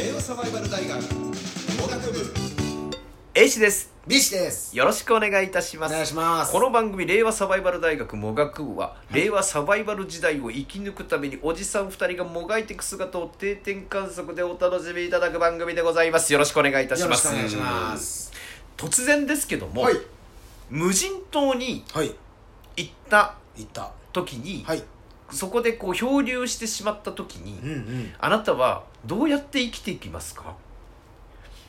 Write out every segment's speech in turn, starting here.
令和サバイバル大学農学部。A 氏です。ビシです。よろしくお願いいたします。お願いします。この番組令和サバイバル大学もがく部は、令和サバイバル時代を生き抜くためにおじさん2人がもがいていく姿を定点観測でお楽しみいただく番組でございます。よろしくお願いいたしよろますしくお願いします。突然ですけども、はい。無人島にはい。行った行った。時に、はいそこでこう漂流してしまった時に、うんうん。あなたはどうやって生きていきますか？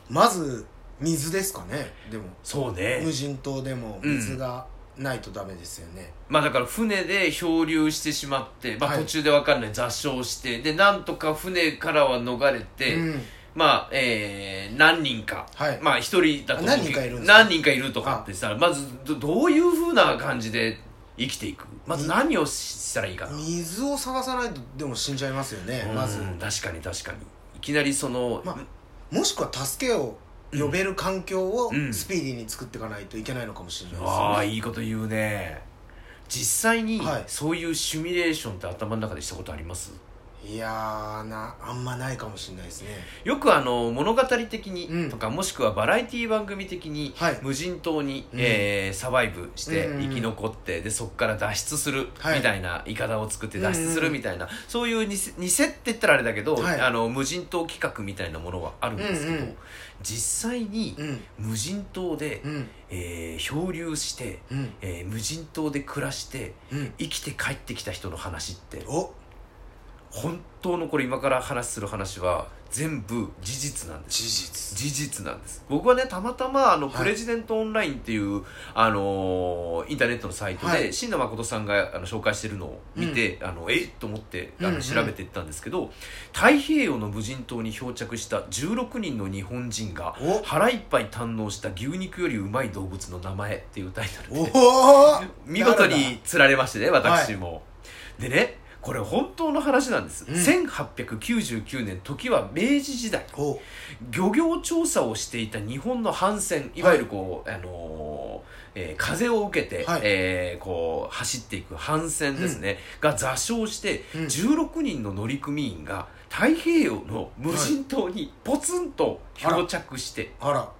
まず水ですかねでも。そうね。無人島でもうん。水がないとダメですよね、まあだから船で漂流してしまって、まあ、はい。途中で分かんない。座礁してでなんとか船からは逃れて、うん。まあえー何人か、はい。まあ一人だと何人かいる何人かいるとかってさまずどどういうふうな感じで生きていく。まず何をしたらいいか。な水を探さないとでも死んじゃいますよねまず。うん確かに確かに。いきなりその、まもしくは助けを呼べる環境をうん。スピーディーに作っていかないといけないのかもしれないですああよねいいこと言うね。実際にはい。そういうシミュレーションって頭の中でしたことあります？いやーなあんまないかもしれないですね。よくあの物語的にうん。とか、もしくはバラエティ番組的に、はい。無人島に、うん。えーサバイブしてうんうんうん。生き残って、でそこから脱出するはい。みたいな、イカダを作って脱出すうんうんるみたいな、そういう偽偽って言ったらあれだけど、はい。あの無人島企画みたいなものはあるんですけど、うんうん。実際にうん。無人島で、うん。えー漂流して、うん。えー無人島で暮らしてうん。生きて帰ってきた人の話ってお本当のこれ今から話する話は全部事実なんです。事実。事実なんです。僕はねたまたまあの、はい。プレジデントオンラインっていう、あのーインターネットのサイトで、はい。誠さんがあの紹介してるのを見て、あのえっ？と思ってあうんうん。の調べていったんですけど、太平洋の無人島に漂着した16人の日本人がお。腹いっぱい堪能した牛肉よりうまい動物の名前っていうタイトルで見事に釣られましてね私も、でねこれ本当の話なんです、うん。1899年時は明治時代。お。漁業調査をしていた日本の帆船いわゆるこう、あのーえー風を受けて、はい。えーこう走っていく帆船ですね、が座礁して、うん。16人の乗組員が太平洋の無人島にポツンと漂着して、あら。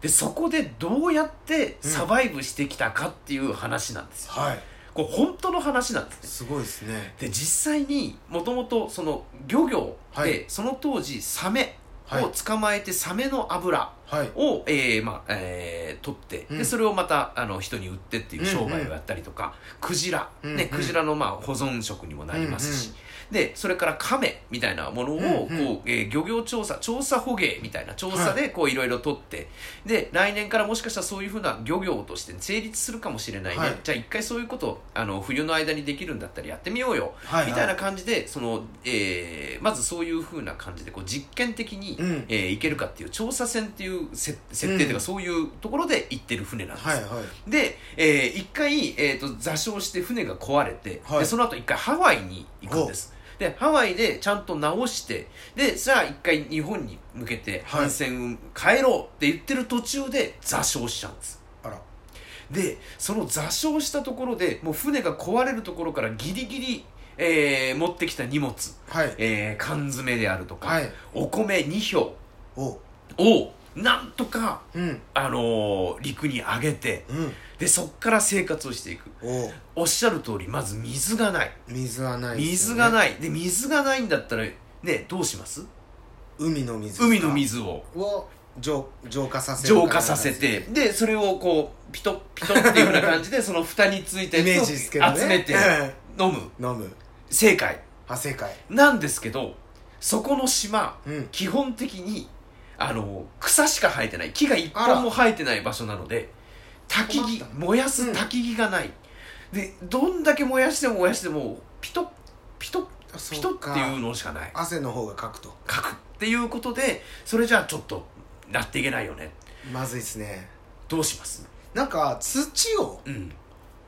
でそこでどうやってサバイブしてきたかっていう話なんですよ、はいこれ本当の話なんですね。すごいですね。で実際にもともとその漁業で、はい。その当時サメはい。を捕まえてサメの油はい。を、えーまあえー取って、うん。でそれをまたあの人に売ってっていう商売をやったりとか、クジラ、ねうんうんクジラ。のまあ保存食にもなりますし、うんうんでそれからカメみたいなものを、うんうん。こうえー漁業調査調査捕鯨みたいな調査でこういろいろ取ってで来年からもしかしたらそういうふうな漁業として成立するかもしれないね、はい。じゃあ一回そういうことあの冬の間にできるんだったらやってみようよ、はいはい。みたいな感じでその、えーまずそういうふうな感じでこう実験的に、うん。えーいけるかっていう調査船っていう設設定というか、うん。そういうところで行ってる船なんです、はいはい。で、えー一回、えー、と座礁して船が壊れて、はい。でその後一回ハワイに行くんですでハワイでちゃんと直してでさあ一回日本に向けてはい。帆船を帰ろうって言ってる途中で座礁しちゃうんです。あら。でその座礁したところでもう船が壊れるところからギリギリ、えー持ってきた荷物、はい。えー缶詰であるとか、はい。お米2票。お。をなんとか、うん。あのー陸に上げてうんでそっから生活をしていく。おおっしゃる通りまず水がない。水はないです水がない。で水がないんだったらねどうします？海の水海の水を。を浄浄化させる浄化させて。でそれをこうピトッピトッっていうような感じで その蓋についたイメーやつジですけどね。を集めて飲む。飲む。正解。あ正解。なんですけどそこの島うん。基本的にあの草しか生えてない。木が一本も生えてない場所なので焚き木燃やす焚き木がない、でどんだけ燃やしても燃やしてもピトッピトッピトッっていうのしかない。汗の方がかくと。書くっていうことでそれじゃあちょっとやっていけないよね。まずいですね。どうします？なんか土をうん。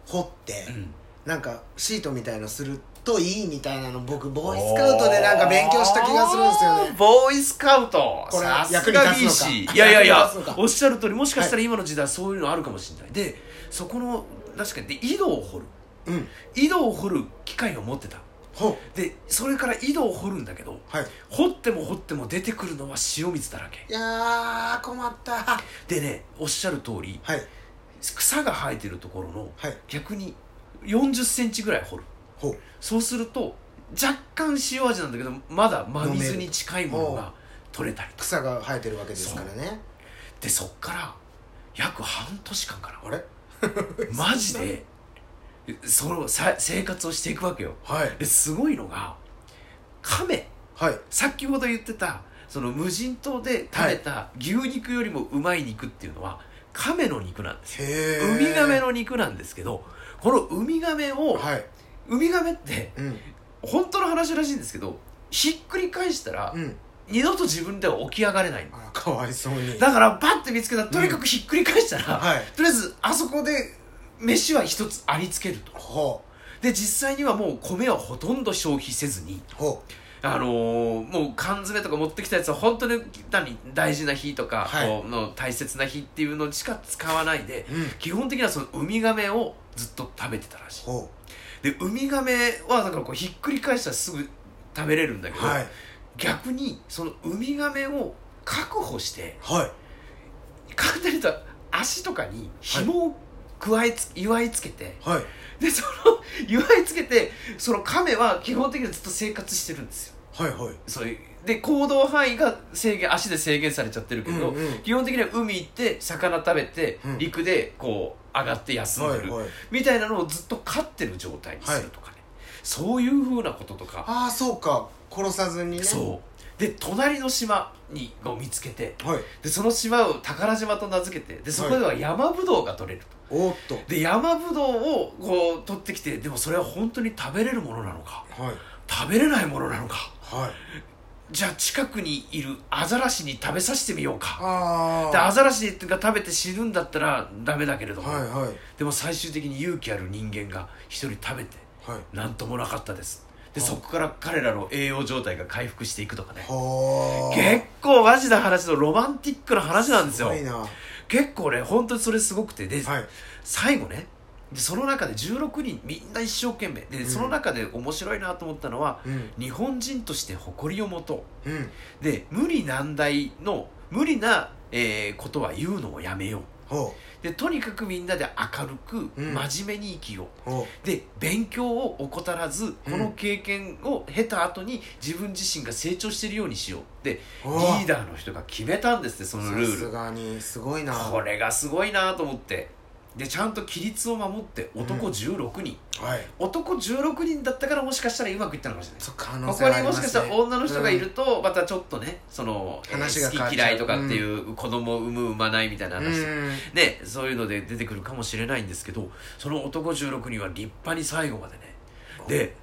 掘って、うん。なんかシートみたいのするといいみたいなの僕ボーイスカウトでなんか勉強した気がするんですよね。ボーイスカウト。これ役にが立つのか。いやいやいやおっしゃる通りもしかしたら今の時代そういうのあるかもしれない。でそこの確かにで井戸を掘る。うん。井戸を掘る機械を持ってた。ほでそれから井戸を掘るんだけどはい。掘っても掘っても出てくるのは塩水だらけ。いやー困った。はでねおっしゃる通りい。草が生えてるところのはい。逆に4 0センチぐらい掘るそうすると若干塩味なんだけどまだ真水に近いものが取れたりと草が生えてるわけですからね。でそっから約半年間かあれ？な マジでそのさ生活をしていくわけよ。はい。ですごいのが亀。はい。先ほど言ってたその無人島で食べた牛肉よりもうまい肉っていうのは亀の肉なんですウミガメのの肉なんですけどこのウミガメを、はいウミガメってうん。本当の話らしいんですけどひっくり返したら、うん。二度と自分では起き上がれない。かわいそうに。だからバッて見つけたらとにかくひっくり返したら、はい。とりあえずあそこで飯は一つありつけると。ほで実際にはもう米はほとんど消費せずにあのーもう缶詰とか持ってきたやつは本当に何大事な日とか、はい。の大切な日っていうのしか使わないで、ううん。基本的にはそのウミガメをずっと食べてたらしい。ほでウミガメはだからこうひっくり返したらすぐ食べれるんだけど、うはい。逆にそのウミガメを確保してはい。簡単に言うと足とかに紐を加えつ、祝いつけてはい。でその 祝いつけてその亀は基本的にはずっと生活してるんですよ。はいはい。そういうで行動範囲が制限足で制限されちゃってるけど、うんうん。基本的には海行って魚食べて、うん。陸でこう上がって休んでる、はいはい。みたいなのをずっと飼ってる状態にするとかね、そういうふうなこととか。ああそうか。殺さずにね。そう。で隣の島にを見つけてはい。でその島を宝島と名付けてでそこでは山ぶどうが取れると、おーっと。で山ぶどうをこう取ってきてでもそれは本当に食べれるものなのかはい。食べれないものなのかはいじゃあ近くにいるアザラシに食べさせてみようか。でアザラシが食べて死ぬんだったらダメだけれども、はいはい。でも最終的に勇気ある人間が一人食べてはい。ともなかったです。ではあそこから彼らの栄養状態が回復していくとかね。はあ結構マジな話のロマンティックな話なんですよ。結構ね本当にそれすごくて。で、い。最後ねでその中で16人みんな一生懸命。で、うん。その中で面白いなと思ったのはうん。日本人として誇りを持とう。ん。うで無理難題の無理な、えーことは言うのをやめよう。ほでとにかくみんなで明るくうん。真面目に生きよう、う。ほで勉強を怠らずこうん。の経験を経た後に自分自身が成長しているようにしよう。でリう。わーダーの人が決めたんですってそのルさすールがにすごいな。これがすごいなと思ってでちゃんと規律を守って男16人、はい。男16人だったからもしかしたらうまくいったのかもしれない。そう可能ここにもしかしたら女の人がいるとまたちょっとねそのえー話が好き嫌いとかっていう子供を産む産まないみたいなうん。話、ねそういうので出てくるかもしれないんですけどその男16人は立派に最後までね。で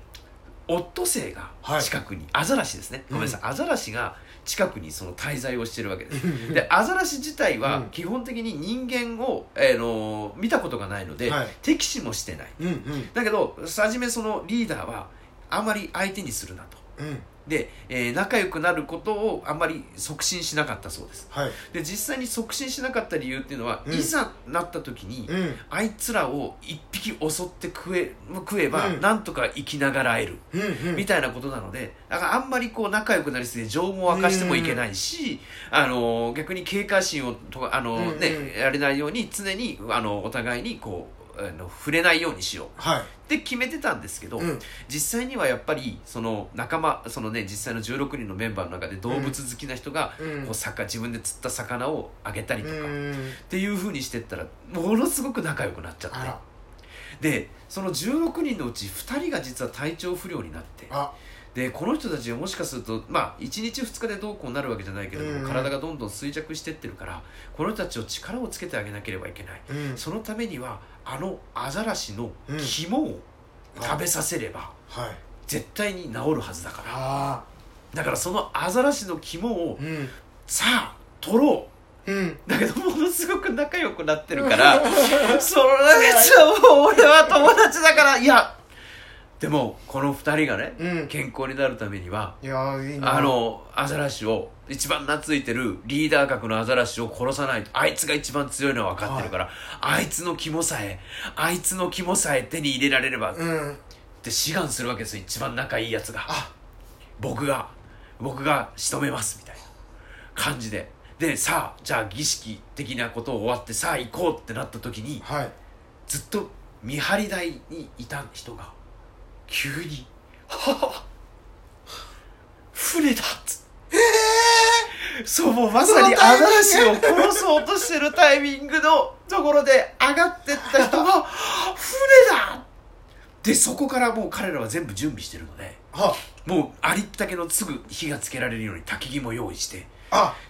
オットセイがはい。近くに、アザラシですね。ごめんなさい、アザラシが近くにその滞在をしてるわけです。でアザラシ自体はうん。基本的に人間を、えーの見たことがないので、はい。敵視もしてない。うんうん。だけど初めそのリーダーはあまり相手にするなと。うんで、えー仲良くなることをあんまり促進しなかったそうです。はい。で実際に促進しなかった理由っていうのは、うん。いざなった時に、うん。あいつらを一匹襲って食え食えば、うん。なんとか生きながらえる、うんうん。みたいなことなのでだからあんまりこう仲良くなりすぎて情も明かしてもいけないし、あの逆に警戒心をとかあの、ねやれないように常にあのお互いにこうあの触れないようにしよう。はい。って決めてたんですけど、うん。実際にはやっぱりその仲間そのね実際の16人のメンバーの中で動物好きな人が、うん。こう魚自分で釣った魚をあげたりとか、っうん。ていうふうにしてったらものすごく仲良くなっちゃってでその16人のうち2人が実は体調不良になって。あ。でこの人たちはもしかするとまあ1日2日でどうこうなるわけじゃないけれども、うん。体がどんどん衰弱してってるからこの人たちを力をつけてあげなければいけない。うん。そのためにはあのアザラシのうん。肝を食べさせればはい。絶対に治るはずだから。あだからそのアザラシの肝をさあ取ろううん。だけどものすごく仲良くなってるからそのやつはもう俺は友達だからいやでもこの2人がね、うん。健康になるためにはいやーいいなあのアザラシを一番懐いてるリーダー格のアザラシを殺さないとあいつが一番強いのは分かってるから、あいつの肝さえあいつの肝さえ手に入れられればっうん。って志願するわけですよ一番仲いいやつが。あ。僕が僕が仕留めますみたいな感じででさあじゃあ儀式的なことを終わってさあ行こうってなった時にはいずっと見張り台にいた人が急に「はあ船だ!」っつってそうもうまさにそのタイミング嵐を殺そうとしてるタイミングのところで上がってった人が「船だ!」でそこからもう彼らは全部準備してるのではもうありったけのすぐ火がつけられるように焚き木も用意してあ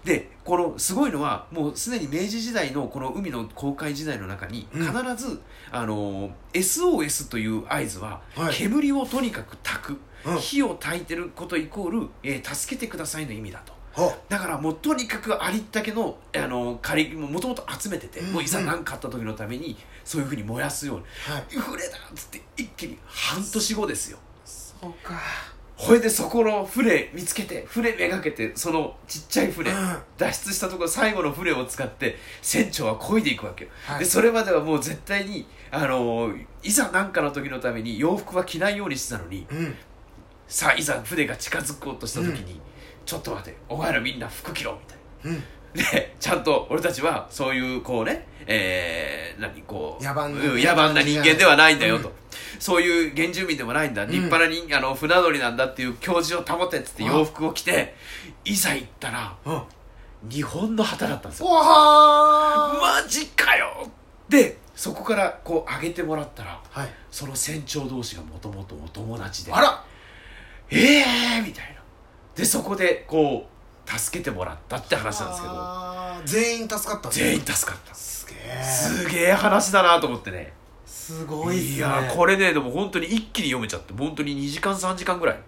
でこのすごいのはもうすでに明治時代のこの海の航海時代の中にうん。必ず、あの SOS という合図は、はい。煙をとにかく焚く、うん。火を焚いてることイコール、えー助けてくださいの意味だと。はだからもうとにかくありったけの、あの仮ももともと集めてて、うんもういざ何かあった時のためにそういうふうに燃やすように。はい「船だ!」っつって一気に半年後ですよ。そうかほいでそこの船見つけて船めがけてそのちっちゃい船、うん。脱出したところ最後の船を使って船長は漕いでいくわけよ、はい。でそれまではもう絶対にあのーいざ何かの時のために洋服は着ないようにしてたのにうん。さあいざ船が近づこうとした時に、ちょっと待てお前らみんな服着ろみたいな。うん。でちゃんと俺たちはそういうこうねえー、何こう野蛮な人間ではないんだよと、うんそういう原住民でもないんだ、立派な人あの船乗りなんだっていう教示を保てっつってうん。洋服を着ていざ行ったらうん。日本の旗だったんですよ。マジかよでそこからこう上げてもらったらはい。その船長同士がもともとお友達であら。ええー、みたいな。でそこでこう助けてもらったって話なんですけど。全員助かった全員助かった。すげえすげえ話だなと思ってねすごいっすね。いやこれねでも本当に一気に読めちゃって本当に2時間3時間ぐらい。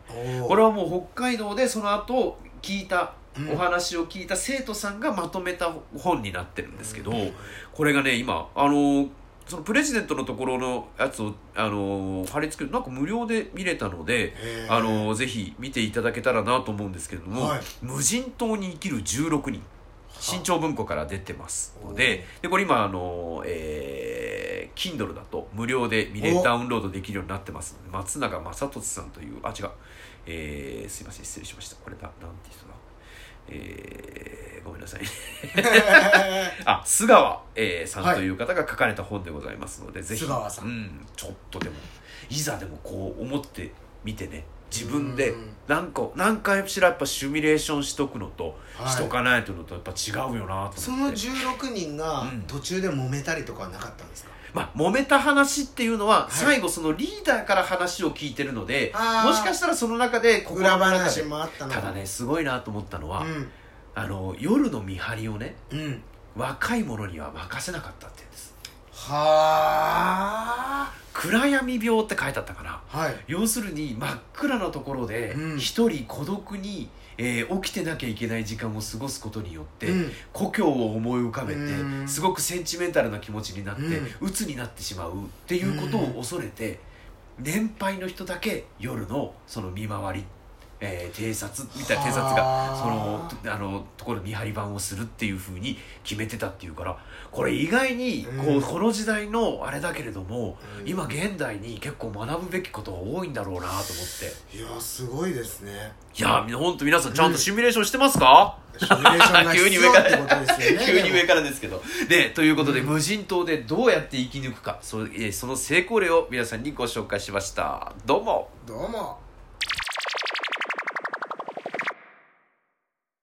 これはもう北海道でその後聞いたうん。お話を聞いた生徒さんがまとめた本になってるんですけど、うん。これがね今あのそのプレジデントのところのやつをあの貼り付けるなんか無料で見れたのであのぜひ見ていただけたらなと思うんですけれども、はい。無人島に生きる16人新潮文庫から出てますのででこれ今あの、えー、Kindle だと無料で見れお。ダウンロードできるようになってますので松永正俊さんというあ違う、えー、すいません失礼しました。これだなんて人だ？えー、ごめんなさい。あ須川、えーさんという方が書かれた本でございますので、ぜひ須川さん。うん、ちょっとでもいざでもこう思ってみてね自分でうん。何か何回しらやっぱシミュレーションしとくのと、はい。しとかないとのとやっぱ違うよなとその思って。16人がうん。途中で揉めたりとかはなかったんですか？まあ揉めた話っていうのは、い。最後そのリーダーから話を聞いてるのでもしかしたらその中で心裏の中話でもあっただねすごいなと思ったのは、うん。あの夜の見張りをねうん。若い者には任せなかったって言うんです。は暗闇病って書いてあったかなあはい。要するに真っ暗なところでうん。一人孤独に、えー起きてなきゃいけない時間を過ごすことによって、うん。故郷を思い浮かべてうん。すごくセンチメンタルな気持ちになってうん。鬱になってしまうっていうことを恐れて年配の人だけ夜のその見回り、えー偵察みたいな偵察がはあ。そのあのところ見張り番をするっていうふうに決めてたっていうからこれ意外にこう、うん。この時代のあれだけれども、うん。今現代に結構学ぶべきことが多いんだろうなと思って。いやすごいですね。いやー本当皆さんちゃんとシミュレーションしてますか、シミュレーションが 急必に上から要ってことですよね急に上でからですけど。でということで、うん。無人島でどうやって生き抜くか。そ,、えーその成功例を皆さんにご紹介しました。どうもも。どうも